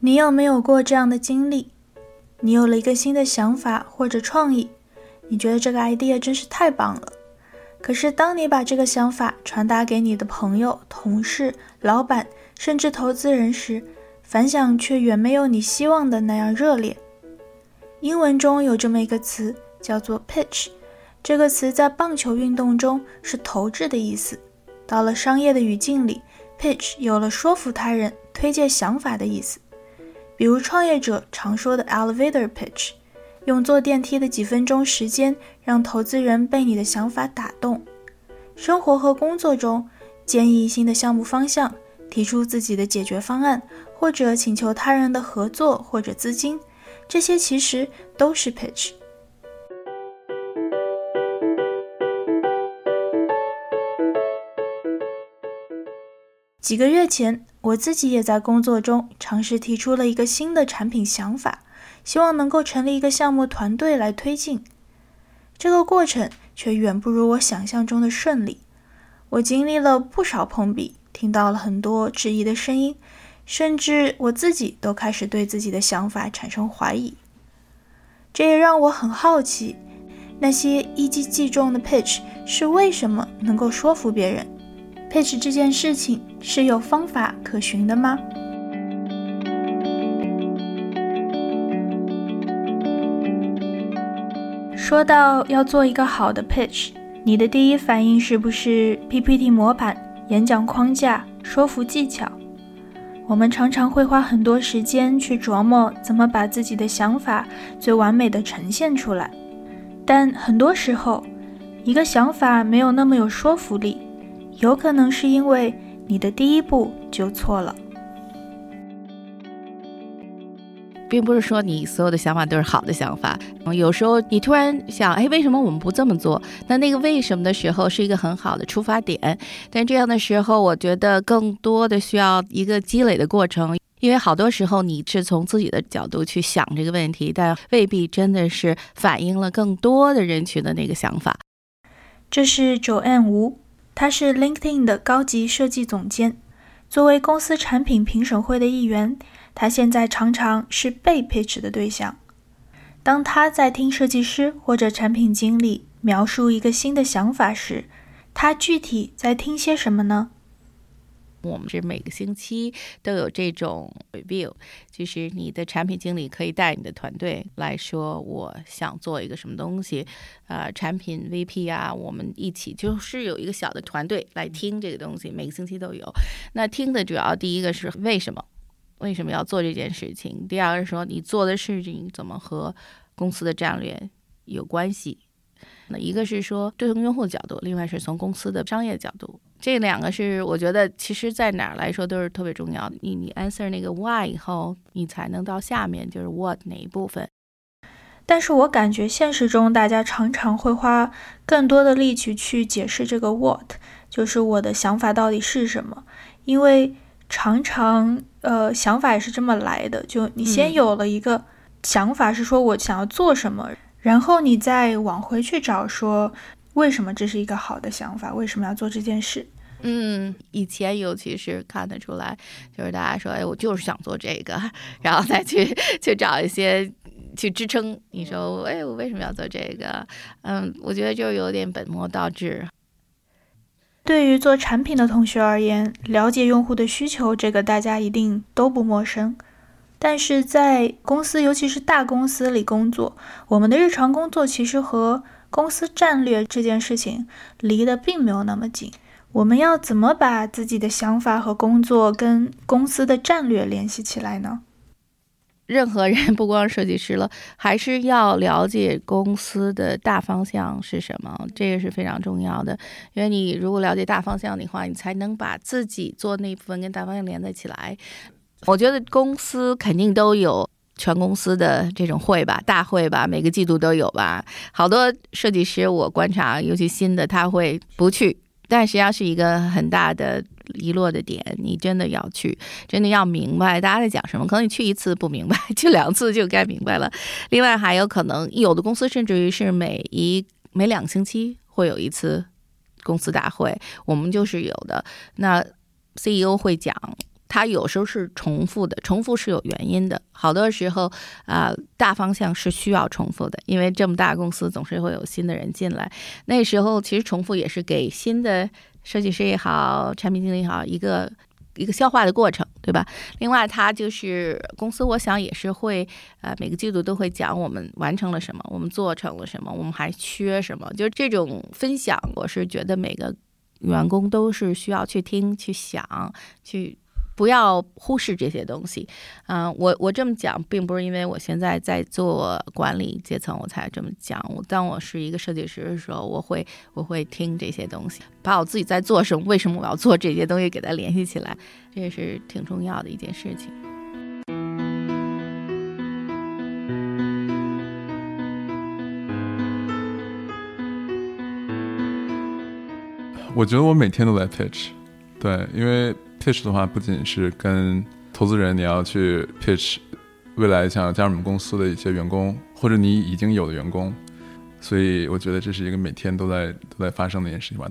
你有没有过这样的经历？你有了一个新的想法或者创意，你觉得这个 idea 真是太棒了。可是当你把这个想法传达给你的朋友、同事、老板，甚至投资人时，反响却远没有你希望的那样热烈。英文中有这么一个词叫做 pitch，这个词在棒球运动中是投掷的意思。到了商业的语境里，pitch 有了说服他人、推荐想法的意思。比如创业者常说的 elevator pitch，用坐电梯的几分钟时间让投资人被你的想法打动。生活和工作中，建议新的项目方向，提出自己的解决方案，或者请求他人的合作或者资金，这些其实都是 pitch。几个月前，我自己也在工作中尝试提出了一个新的产品想法，希望能够成立一个项目团队来推进。这个过程却远不如我想象中的顺利。我经历了不少碰壁，听到了很多质疑的声音，甚至我自己都开始对自己的想法产生怀疑。这也让我很好奇，那些一击即中的 pitch 是为什么能够说服别人？pitch 这件事情是有方法可循的吗？说到要做一个好的 pitch，你的第一反应是不是 PPT 模板、演讲框架、说服技巧？我们常常会花很多时间去琢磨怎么把自己的想法最完美的呈现出来，但很多时候，一个想法没有那么有说服力。有可能是因为你的第一步就错了，并不是说你所有的想法都是好的想法。有时候你突然想，哎，为什么我们不这么做？那那个为什么的时候是一个很好的出发点。但这样的时候，我觉得更多的需要一个积累的过程，因为好多时候你是从自己的角度去想这个问题，但未必真的是反映了更多的人群的那个想法。这是九 N 吴。他是 LinkedIn 的高级设计总监，作为公司产品评审会的一员，他现在常常是被 pitch 的对象。当他在听设计师或者产品经理描述一个新的想法时，他具体在听些什么呢？我们是每个星期都有这种 review，就是你的产品经理可以带你的团队来说，我想做一个什么东西，呃，产品 VP 啊，我们一起就是有一个小的团队来听这个东西，每个星期都有。那听的主要第一个是为什么，为什么要做这件事情？第二个是说你做的事情怎么和公司的战略有关系？那一个是说对从用户的角度，另外是从公司的商业角度，这两个是我觉得其实在哪儿来说都是特别重要的。你你 answer 那个 why 以后，你才能到下面就是 what 哪一部分。但是我感觉现实中大家常常会花更多的力气去解释这个 what，就是我的想法到底是什么，因为常常呃想法也是这么来的，就你先有了一个想法是说我想要做什么。然后你再往回去找，说为什么这是一个好的想法？为什么要做这件事？嗯，以前尤其是看得出来，就是大家说，哎，我就是想做这个，然后再去去找一些去支撑。你说，哎，我为什么要做这个？嗯，我觉得就有点本末倒置。对于做产品的同学而言，了解用户的需求，这个大家一定都不陌生。但是在公司，尤其是大公司里工作，我们的日常工作其实和公司战略这件事情离得并没有那么近。我们要怎么把自己的想法和工作跟公司的战略联系起来呢？任何人，不光设计师了，还是要了解公司的大方向是什么，这个是非常重要的。因为你如果了解大方向的话，你才能把自己做那部分跟大方向连在起来。我觉得公司肯定都有全公司的这种会吧，大会吧，每个季度都有吧。好多设计师我观察，尤其新的他会不去，但实际上是一个很大的遗落的点。你真的要去，真的要明白大家在讲什么。可能你去一次不明白，去两次就该明白了。另外还有可能有的公司甚至于是每一每两个星期会有一次公司大会，我们就是有的。那 CEO 会讲。它有时候是重复的，重复是有原因的。好多时候啊，大方向是需要重复的，因为这么大公司总是会有新的人进来。那时候其实重复也是给新的设计师也好，产品经理也好一个一个消化的过程，对吧？另外，它就是公司，我想也是会呃每个季度都会讲我们完成了什么，我们做成了什么，我们还缺什么，就是这种分享，我是觉得每个员工都是需要去听、去想、去。不要忽视这些东西，嗯，我我这么讲，并不是因为我现在在做管理阶层，我才这么讲。我当我是一个设计师的时候，我会我会听这些东西，把我自己在做什么，为什么我要做这些东西，给它联系起来，这也是挺重要的一件事情。我觉得我每天都在 pitch，对，因为。Pitch 的话，不仅是跟投资人，你要去 pitch 未来想要加入我们公司的一些员工，或者你已经有的员工，所以我觉得这是一个每天都在都在发生的一件事情吧。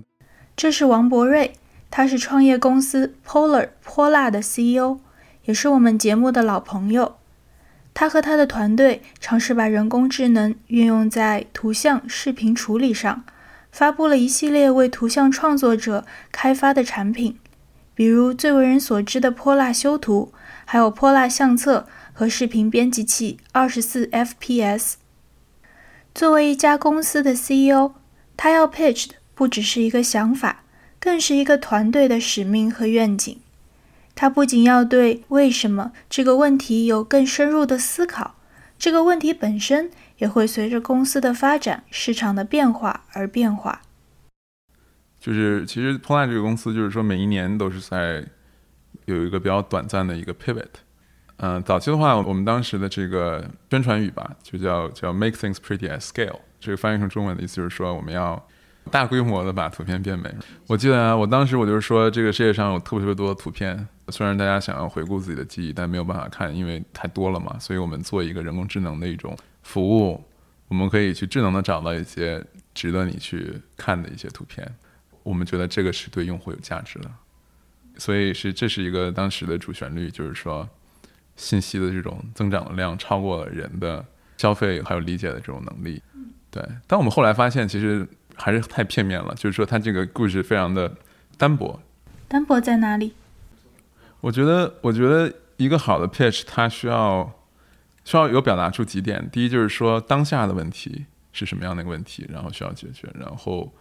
这是王博瑞，他是创业公司 Polar 泼辣的 CEO，也是我们节目的老朋友。他和他的团队尝试把人工智能运用在图像、视频处理上，发布了一系列为图像创作者开发的产品。比如最为人所知的泼辣修图，还有泼辣相册和视频编辑器二十四 FPS。作为一家公司的 CEO，他要 pitch 的不只是一个想法，更是一个团队的使命和愿景。他不仅要对为什么这个问题有更深入的思考，这个问题本身也会随着公司的发展、市场的变化而变化。就是其实 p l a n 这个公司，就是说每一年都是在有一个比较短暂的一个 pivot。嗯，早期的话，我们当时的这个宣传语吧，就叫叫 make things pretty at scale。这个翻译成中文的意思就是说，我们要大规模的把图片变美。我记得啊，我当时我就是说，这个世界上有特别特别多的图片，虽然大家想要回顾自己的记忆，但没有办法看，因为太多了嘛。所以我们做一个人工智能的一种服务，我们可以去智能的找到一些值得你去看的一些图片。我们觉得这个是对用户有价值的，所以是这是一个当时的主旋律，就是说信息的这种增长的量超过了人的消费还有理解的这种能力。对，但我们后来发现，其实还是太片面了，就是说它这个故事非常的单薄。单薄在哪里？我觉得，我觉得一个好的 pitch 它需要需要有表达出几点。第一，就是说当下的问题是什么样的一个问题，然后需要解决，然后。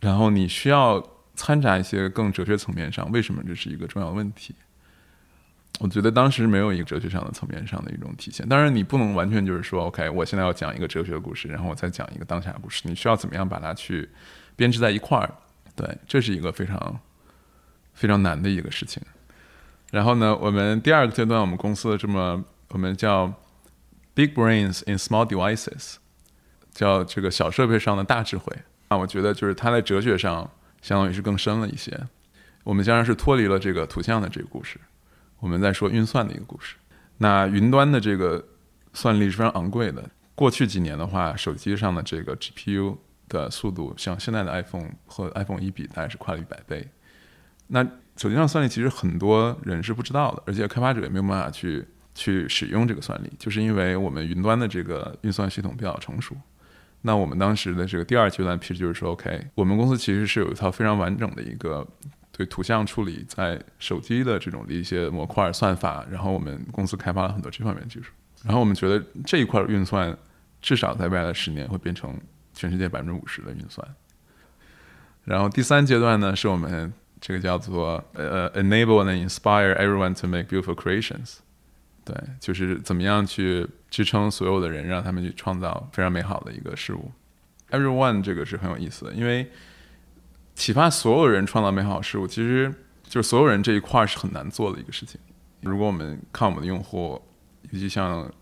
然后你需要掺杂一些更哲学层面上，为什么这是一个重要问题？我觉得当时没有一个哲学上的层面上的一种体现。当然，你不能完全就是说，OK，我现在要讲一个哲学故事，然后我再讲一个当下故事。你需要怎么样把它去编织在一块儿？对，这是一个非常非常难的一个事情。然后呢，我们第二个阶段，我们公司的这么我们叫 Big Brains in Small Devices，叫这个小设备上的大智慧。啊，我觉得就是它在哲学上相当于是更深了一些。我们将然是脱离了这个图像的这个故事，我们在说运算的一个故事。那云端的这个算力是非常昂贵的。过去几年的话，手机上的这个 GPU 的速度，像现在的 iPhone 和 iPhone 一比，大概是快了一百倍。那手机上算力其实很多人是不知道的，而且开发者也没有办法去去使用这个算力，就是因为我们云端的这个运算系统比较成熟。那我们当时的这个第二阶段，其实就是说，OK，我们公司其实是有一套非常完整的一个对图像处理在手机的这种的一些模块算法，然后我们公司开发了很多这方面技术，然后我们觉得这一块运算至少在未来的十年会变成全世界百分之五十的运算。然后第三阶段呢，是我们这个叫做呃，enable and inspire everyone to make beautiful creations。对，就是怎么样去支撑所有的人，让他们去创造非常美好的一个事物。Everyone 这个是很有意思的，因为启发所有人创造美好事物，其实就是所有人这一块是很难做的一个事情。如果我们看我们的用户，尤其像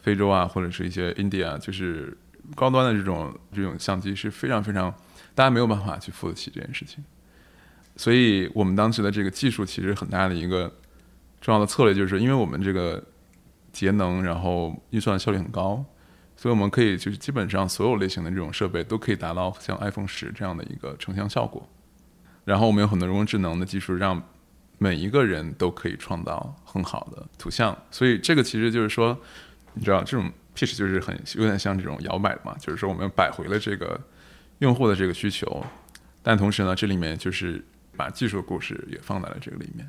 非洲啊，或者是一些 India，就是高端的这种这种相机是非常非常，大家没有办法去付得起这件事情。所以我们当时的这个技术其实很大的一个。重要的策略就是，因为我们这个节能，然后运算效率很高，所以我们可以就是基本上所有类型的这种设备都可以达到像 iPhone 十这样的一个成像效果。然后我们有很多人工智能的技术，让每一个人都可以创造很好的图像。所以这个其实就是说，你知道这种 pitch 就是很有点像这种摇摆嘛，就是说我们摆回了这个用户的这个需求，但同时呢，这里面就是把技术故事也放在了这个里面。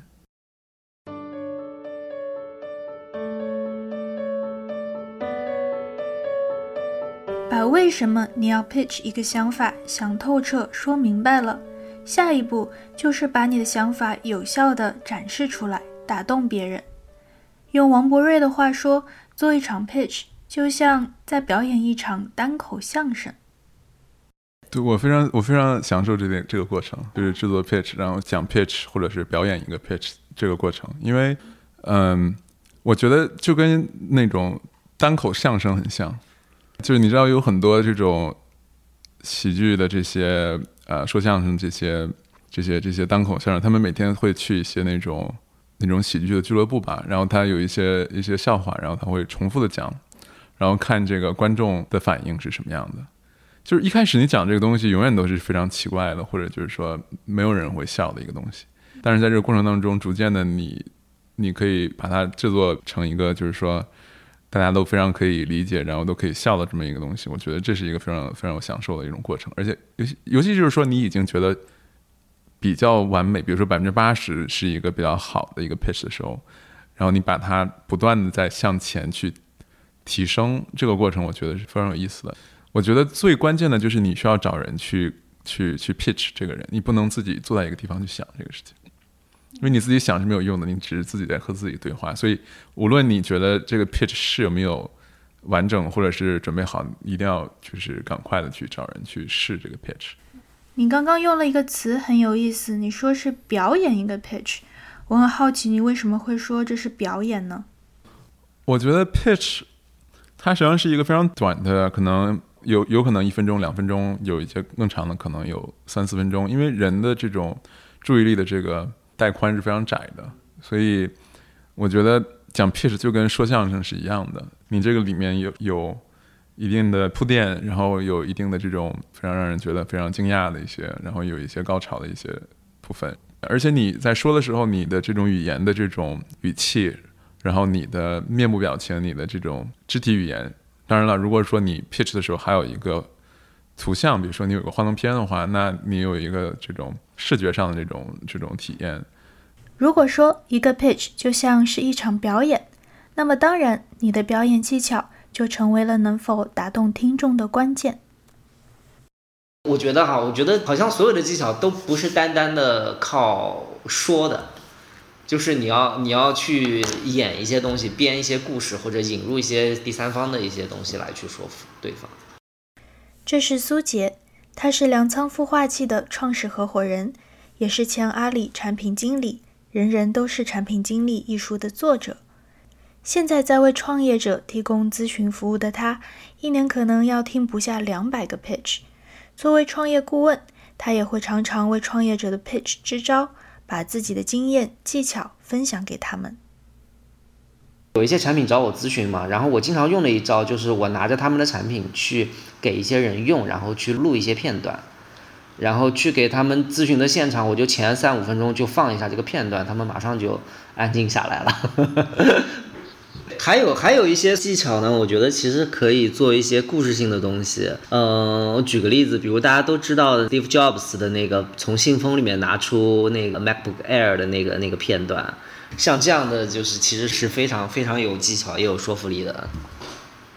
为什么你要 pitch 一个想法想透彻说明白了，下一步就是把你的想法有效的展示出来，打动别人。用王博瑞的话说，做一场 pitch 就像在表演一场单口相声。对我非常我非常享受这点这个过程，就是制作 pitch，然后讲 pitch 或者是表演一个 pitch 这个过程，因为嗯，我觉得就跟那种单口相声很像。就是你知道有很多这种喜剧的这些呃说相声这些这些这些单口相声，他们每天会去一些那种那种喜剧的俱乐部吧，然后他有一些一些笑话，然后他会重复的讲，然后看这个观众的反应是什么样的。就是一开始你讲这个东西永远都是非常奇怪的，或者就是说没有人会笑的一个东西，但是在这个过程当中，逐渐的你你可以把它制作成一个就是说。大家都非常可以理解，然后都可以笑的这么一个东西，我觉得这是一个非常非常有享受的一种过程。而且尤其尤其就是说，你已经觉得比较完美，比如说百分之八十是一个比较好的一个 pitch 的时候，然后你把它不断的在向前去提升，这个过程我觉得是非常有意思的。我觉得最关键的就是你需要找人去去去 pitch 这个人，你不能自己坐在一个地方去想这个事情。因为你自己想是没有用的，你只是自己在和自己对话。所以，无论你觉得这个 pitch 是有没有完整，或者是准备好，一定要就是赶快的去找人去试这个 pitch。你刚刚用了一个词很有意思，你说是表演一个 pitch。我很好奇，你为什么会说这是表演呢？我觉得 pitch 它实际上是一个非常短的，可能有有可能一分钟、两分钟，有一些更长的，可能有三四分钟。因为人的这种注意力的这个。带宽是非常窄的，所以我觉得讲 pitch 就跟说相声是一样的。你这个里面有有一定的铺垫，然后有一定的这种非常让人觉得非常惊讶的一些，然后有一些高潮的一些部分。而且你在说的时候，你的这种语言的这种语气，然后你的面部表情，你的这种肢体语言，当然了，如果说你 pitch 的时候还有一个图像，比如说你有个幻灯片的话，那你有一个这种。视觉上的这种这种体验。如果说一个 pitch 就像是一场表演，那么当然你的表演技巧就成为了能否打动听众的关键。我觉得哈，我觉得好像所有的技巧都不是单单的靠说的，就是你要你要去演一些东西，编一些故事，或者引入一些第三方的一些东西来去说服对方。这是苏杰。他是粮仓孵化器的创始合伙人，也是前阿里产品经理，《人人都是产品经理》一书的作者。现在在为创业者提供咨询服务的他，一年可能要听不下两百个 pitch。作为创业顾问，他也会常常为创业者的 pitch 支招，把自己的经验技巧分享给他们。有一些产品找我咨询嘛，然后我经常用的一招就是我拿着他们的产品去给一些人用，然后去录一些片段，然后去给他们咨询的现场，我就前三五分钟就放一下这个片段，他们马上就安静下来了。还有还有一些技巧呢，我觉得其实可以做一些故事性的东西。嗯，我举个例子，比如大家都知道的 Steve Jobs 的那个从信封里面拿出那个 MacBook Air 的那个那个片段。像这样的就是其实是非常非常有技巧也有说服力的。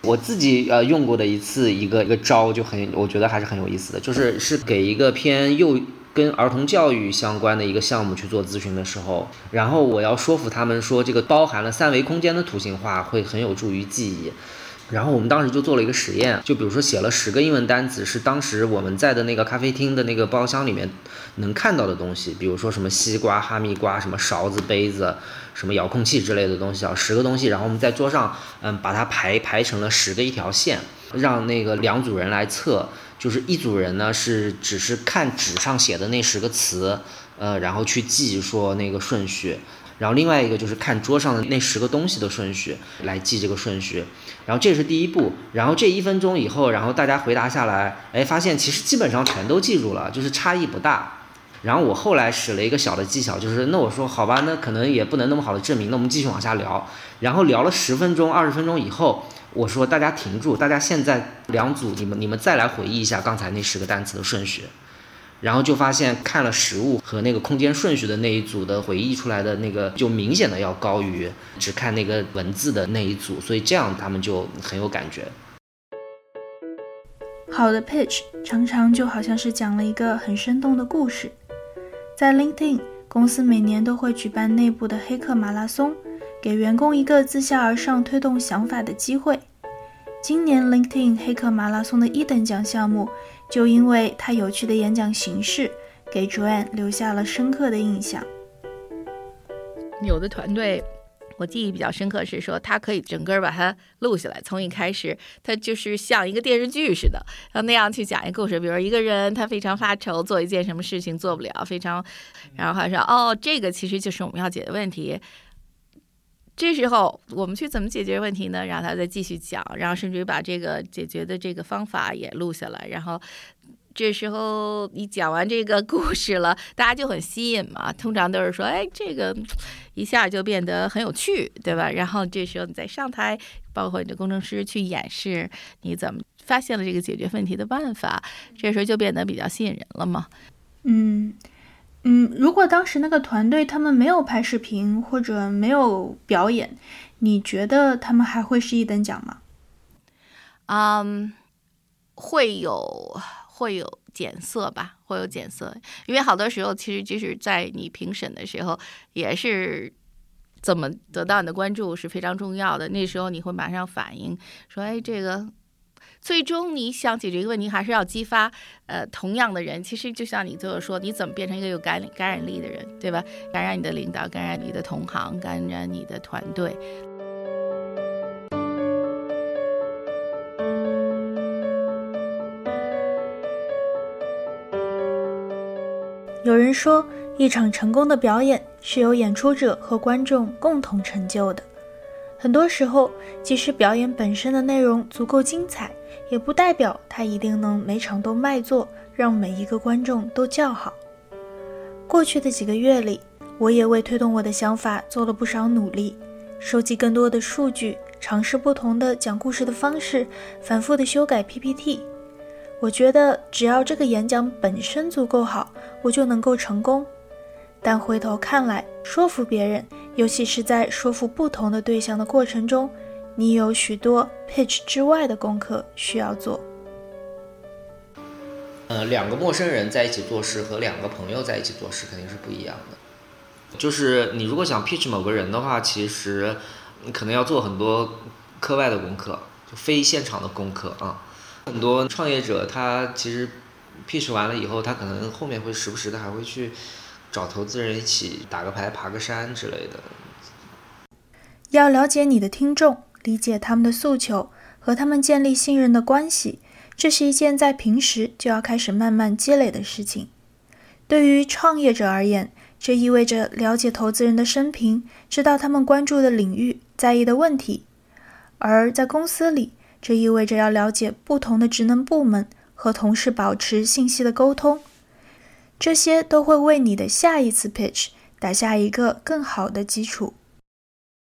我自己呃用过的一次一个一个招就很，我觉得还是很有意思的，就是是给一个偏右跟儿童教育相关的一个项目去做咨询的时候，然后我要说服他们说这个包含了三维空间的图形化会很有助于记忆。然后我们当时就做了一个实验，就比如说写了十个英文单词，是当时我们在的那个咖啡厅的那个包厢里面能看到的东西，比如说什么西瓜、哈密瓜、什么勺子、杯子、什么遥控器之类的东西啊，十个东西。然后我们在桌上，嗯，把它排排成了十个一条线，让那个两组人来测，就是一组人呢是只是看纸上写的那十个词，呃，然后去记说那个顺序。然后另外一个就是看桌上的那十个东西的顺序来记这个顺序，然后这是第一步。然后这一分钟以后，然后大家回答下来，哎，发现其实基本上全都记住了，就是差异不大。然后我后来使了一个小的技巧，就是那我说好吧，那可能也不能那么好的证明，那我们继续往下聊。然后聊了十分钟、二十分钟以后，我说大家停住，大家现在两组，你们你们再来回忆一下刚才那十个单词的顺序。然后就发现看了实物和那个空间顺序的那一组的回忆出来的那个，就明显的要高于只看那个文字的那一组，所以这样他们就很有感觉。好的 pitch 常常就好像是讲了一个很生动的故事。在 LinkedIn 公司每年都会举办内部的黑客马拉松，给员工一个自下而上推动想法的机会。今年 LinkedIn 黑客马拉松的一等奖项目。就因为他有趣的演讲形式，给 Joanne 留下了深刻的印象。有的团队，我记忆比较深刻是说，他可以整个把它录下来，从一开始，他就是像一个电视剧似的，然后那样去讲一个故事。比如一个人他非常发愁，做一件什么事情做不了，非常，然后他说：“哦，这个其实就是我们要解的问题。”这时候我们去怎么解决问题呢？然后他再继续讲，然后甚至于把这个解决的这个方法也录下来。然后这时候你讲完这个故事了，大家就很吸引嘛。通常都是说，哎，这个一下就变得很有趣，对吧？然后这时候你再上台，包括你的工程师去演示你怎么发现了这个解决问题的办法，这时候就变得比较吸引人了嘛。嗯。嗯，如果当时那个团队他们没有拍视频或者没有表演，你觉得他们还会是一等奖吗？嗯，会有会有减色吧，会有减色，因为好多时候其实即使在你评审的时候，也是怎么得到你的关注是非常重要的。那时候你会马上反应说，哎，这个。最终你想解决一个问题，还是要激发呃同样的人。其实就像你最后说，你怎么变成一个有感感染力的人，对吧？感染你的领导，感染你的同行，感染你的团队。有人说，一场成功的表演是由演出者和观众共同成就的。很多时候，即使表演本身的内容足够精彩。也不代表它一定能每场都卖座，让每一个观众都叫好。过去的几个月里，我也为推动我的想法做了不少努力，收集更多的数据，尝试不同的讲故事的方式，反复的修改 PPT。我觉得只要这个演讲本身足够好，我就能够成功。但回头看来，说服别人，尤其是在说服不同的对象的过程中，你有许多 pitch 之外的功课需要做。呃，两个陌生人在一起做事和两个朋友在一起做事肯定是不一样的。就是你如果想 pitch 某个人的话，其实你可能要做很多课外的功课，就非现场的功课啊。很多创业者他其实 pitch 完了以后，他可能后面会时不时的还会去找投资人一起打个牌、爬个山之类的。要了解你的听众。理解他们的诉求，和他们建立信任的关系，这是一件在平时就要开始慢慢积累的事情。对于创业者而言，这意味着了解投资人的生平，知道他们关注的领域、在意的问题；而在公司里，这意味着要了解不同的职能部门，和同事保持信息的沟通。这些都会为你的下一次 pitch 打下一个更好的基础。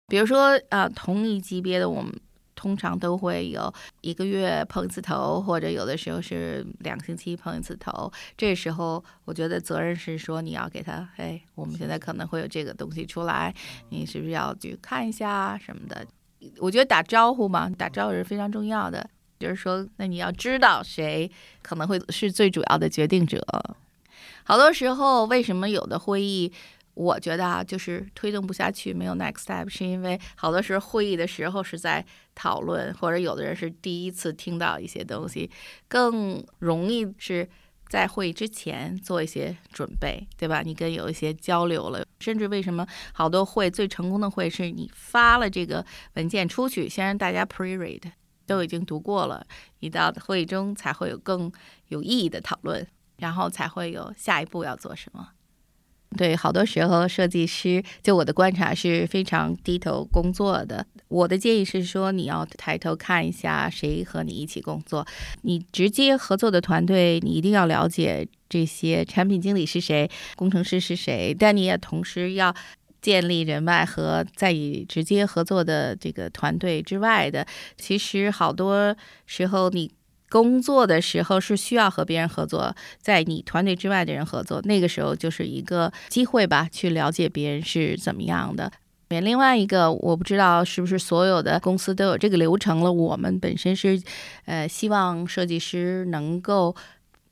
比如说，呃，同一级别的，我们通常都会有一个月碰一次头，或者有的时候是两星期碰一次头。这时候，我觉得责任是说，你要给他，哎，我们现在可能会有这个东西出来，你是不是要去看一下什么的？我觉得打招呼嘛，打招呼是非常重要的。就是说，那你要知道谁可能会是最主要的决定者。好多时候，为什么有的会议？我觉得啊，就是推动不下去，没有 next step，是因为好多时候会议的时候是在讨论，或者有的人是第一次听到一些东西，更容易是在会议之前做一些准备，对吧？你跟有一些交流了，甚至为什么好多会最成功的会是你发了这个文件出去，先让大家 pre-read，都已经读过了，一到会议中才会有更有意义的讨论，然后才会有下一步要做什么。对，好多时候设计师就我的观察是非常低头工作的。我的建议是说，你要抬头看一下谁和你一起工作，你直接合作的团队，你一定要了解这些产品经理是谁，工程师是谁，但你也同时要建立人脉和在你直接合作的这个团队之外的。其实好多时候你。工作的时候是需要和别人合作，在你团队之外的人合作，那个时候就是一个机会吧，去了解别人是怎么样的。另外一个，我不知道是不是所有的公司都有这个流程了。我们本身是，呃，希望设计师能够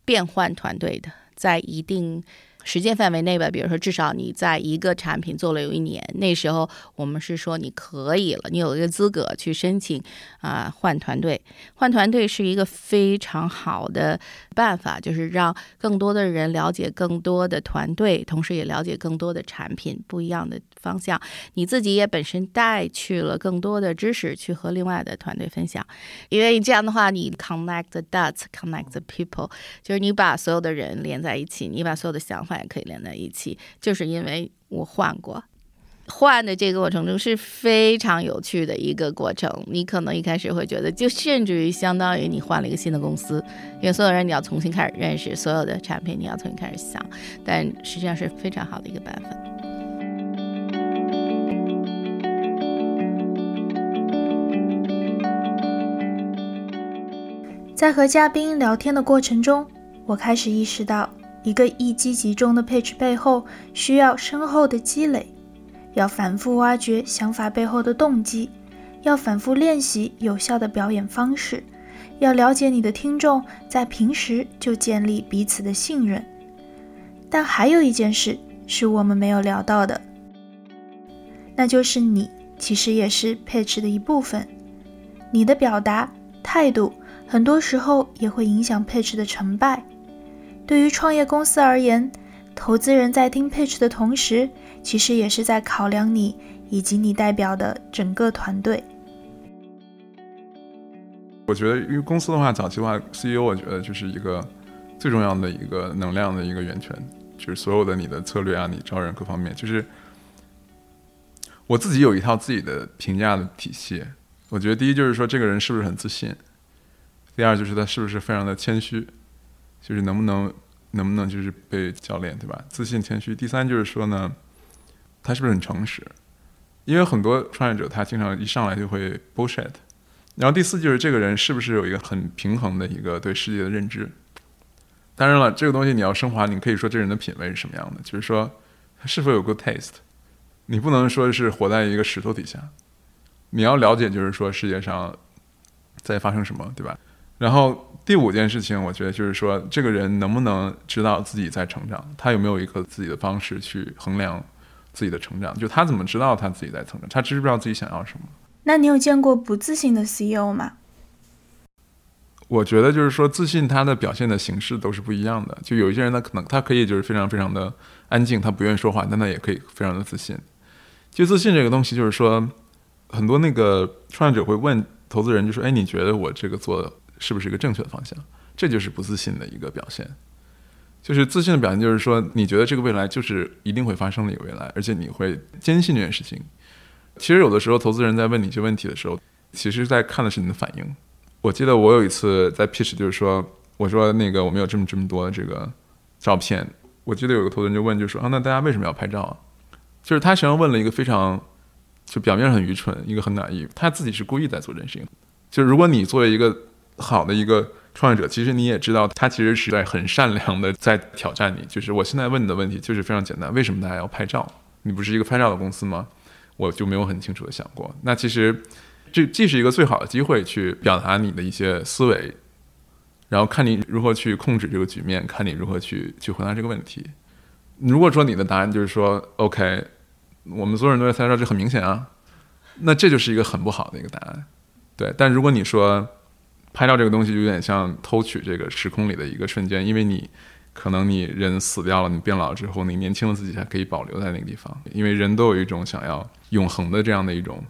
变换团队的，在一定。时间范围内吧，比如说至少你在一个产品做了有一年，那时候我们是说你可以了，你有一个资格去申请啊换团队。换团队是一个非常好的办法，就是让更多的人了解更多的团队，同时也了解更多的产品不一样的方向。你自己也本身带去了更多的知识去和另外的团队分享，因为这样的话你 connect the dots，connect the people，就是你把所有的人连在一起，你把所有的想法。也可以连在一起，就是因为我换过，换的这个过程中是非常有趣的一个过程。你可能一开始会觉得，就甚至于相当于你换了一个新的公司，因为所有人你要重新开始认识，所有的产品你要重新开始想，但实际上是非常好的一个办法。在和嘉宾聊天的过程中，我开始意识到。一个一击即中的 pitch 背后需要深厚的积累，要反复挖掘想法背后的动机，要反复练习有效的表演方式，要了解你的听众，在平时就建立彼此的信任。但还有一件事是我们没有聊到的，那就是你其实也是 pitch 的一部分，你的表达态度很多时候也会影响 pitch 的成败。对于创业公司而言，投资人在听 pitch 的同时，其实也是在考量你以及你代表的整个团队。我觉得，因为公司的话，早期的话，CEO 我觉得就是一个最重要的一个能量的一个源泉，就是所有的你的策略啊，你招人各方面，就是我自己有一套自己的评价的体系。我觉得第一就是说，这个人是不是很自信；第二就是他是不是非常的谦虚。就是能不能能不能就是被教练对吧？自信谦虚。第三就是说呢，他是不是很诚实？因为很多创业者他经常一上来就会 bullshit。然后第四就是这个人是不是有一个很平衡的一个对世界的认知？当然了，这个东西你要升华，你可以说这人的品味是什么样的，就是说他是否有 good taste。你不能说是活在一个石头底下，你要了解就是说世界上在发生什么，对吧？然后。第五件事情，我觉得就是说，这个人能不能知道自己在成长？他有没有一个自己的方式去衡量自己的成长？就他怎么知道他自己在成长？他知不知道自己想要什么？那你有见过不自信的 CEO 吗？我觉得就是说，自信他的表现的形式都是不一样的。就有一些人，他可能他可以就是非常非常的安静，他不愿意说话，但他也可以非常的自信。就自信这个东西，就是说，很多那个创业者会问投资人，就说：“哎，你觉得我这个做？”是不是一个正确的方向？这就是不自信的一个表现。就是自信的表现，就是说你觉得这个未来就是一定会发生的一个未来，而且你会坚信这件事情。其实有的时候，投资人在问你一些问题的时候，其实在看的是你的反应。我记得我有一次在 pitch，就是说我说那个我们有这么这么多这个照片。我记得有个投资人就问，就说啊，那大家为什么要拍照啊？就是他实际上问了一个非常就表面上很愚蠢，一个很 naive，他自己是故意在做这件事情。就是如果你作为一个好的一个创业者，其实你也知道，他其实是在很善良的在挑战你。就是我现在问你的问题就是非常简单：为什么大家要拍照？你不是一个拍照的公司吗？我就没有很清楚的想过。那其实这既是一个最好的机会去表达你的一些思维，然后看你如何去控制这个局面，看你如何去去回答这个问题。如果说你的答案就是说 OK，我们所有人都在拍照，这很明显啊，那这就是一个很不好的一个答案。对，但如果你说拍照这个东西有点像偷取这个时空里的一个瞬间，因为你可能你人死掉了，你变老之后，你年轻的自己还可以保留在那个地方，因为人都有一种想要永恒的这样的一种，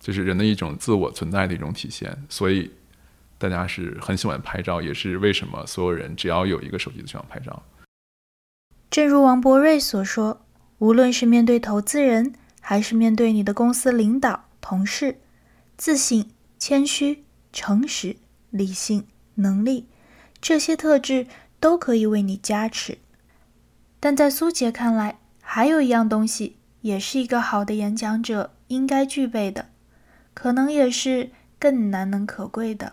就是人的一种自我存在的一种体现，所以大家是很喜欢拍照，也是为什么所有人只要有一个手机就想拍照。正如王博瑞所说，无论是面对投资人，还是面对你的公司领导、同事，自信、谦虚、诚实、理性、能力，这些特质都可以为你加持。但在苏杰看来，还有一样东西，也是一个好的演讲者应该具备的，可能也是更难能可贵的。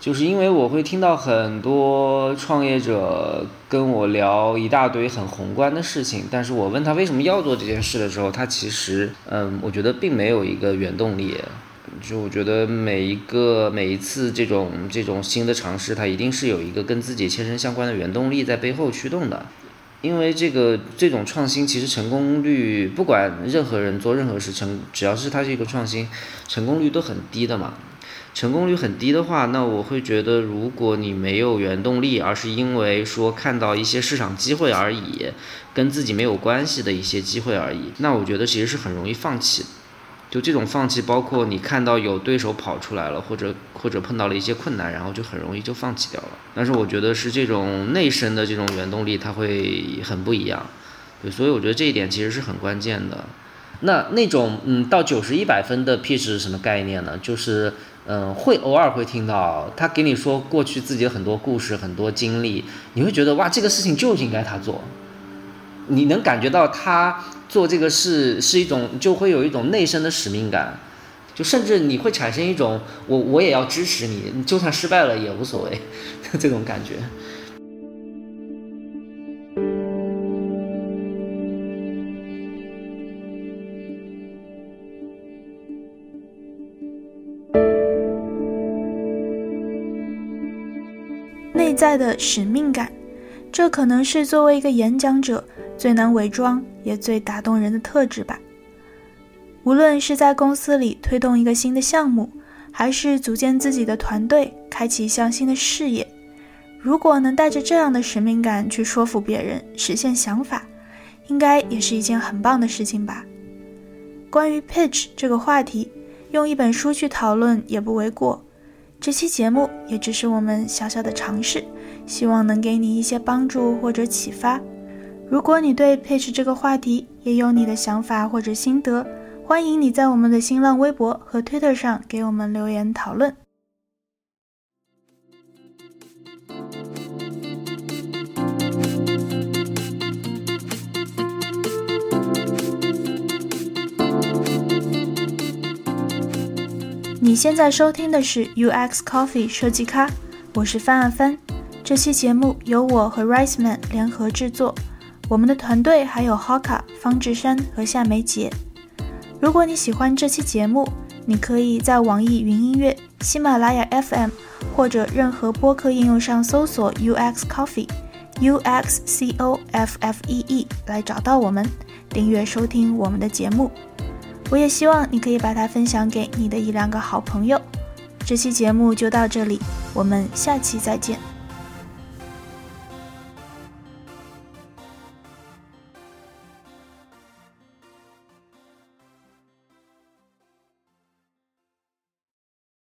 就是因为我会听到很多创业者跟我聊一大堆很宏观的事情，但是我问他为什么要做这件事的时候，他其实，嗯，我觉得并没有一个原动力。就我觉得每一个每一次这种这种新的尝试，它一定是有一个跟自己切身相关的原动力在背后驱动的。因为这个这种创新，其实成功率不管任何人做任何事成，只要是它是一个创新，成功率都很低的嘛。成功率很低的话，那我会觉得，如果你没有原动力，而是因为说看到一些市场机会而已，跟自己没有关系的一些机会而已，那我觉得其实是很容易放弃。就这种放弃，包括你看到有对手跑出来了，或者或者碰到了一些困难，然后就很容易就放弃掉了。但是我觉得是这种内生的这种原动力，它会很不一样。对，所以我觉得这一点其实是很关键的。那那种嗯，到九十一百分的 P 是什么概念呢？就是。嗯，会偶尔会听到他给你说过去自己的很多故事、很多经历，你会觉得哇，这个事情就应该他做。你能感觉到他做这个事是一种，就会有一种内生的使命感，就甚至你会产生一种我我也要支持你，就算失败了也无所谓这种感觉。内在的使命感，这可能是作为一个演讲者最难伪装也最打动人的特质吧。无论是在公司里推动一个新的项目，还是组建自己的团队，开启一项新的事业，如果能带着这样的使命感去说服别人，实现想法，应该也是一件很棒的事情吧。关于 pitch 这个话题，用一本书去讨论也不为过。这期节目也只是我们小小的尝试，希望能给你一些帮助或者启发。如果你对 pitch 这个话题也有你的想法或者心得，欢迎你在我们的新浪微博和 Twitter 上给我们留言讨论。你现在收听的是 UX Coffee 设计咖，我是范阿帆。这期节目由我和 Riceman 联合制作，我们的团队还有 Hoka、方志山和夏梅杰。如果你喜欢这期节目，你可以在网易云音乐、喜马拉雅 FM 或者任何播客应用上搜索 UX Coffee（U X C O F F E E） 来找到我们，订阅收听我们的节目。我也希望你可以把它分享给你的一两个好朋友。这期节目就到这里，我们下期再见。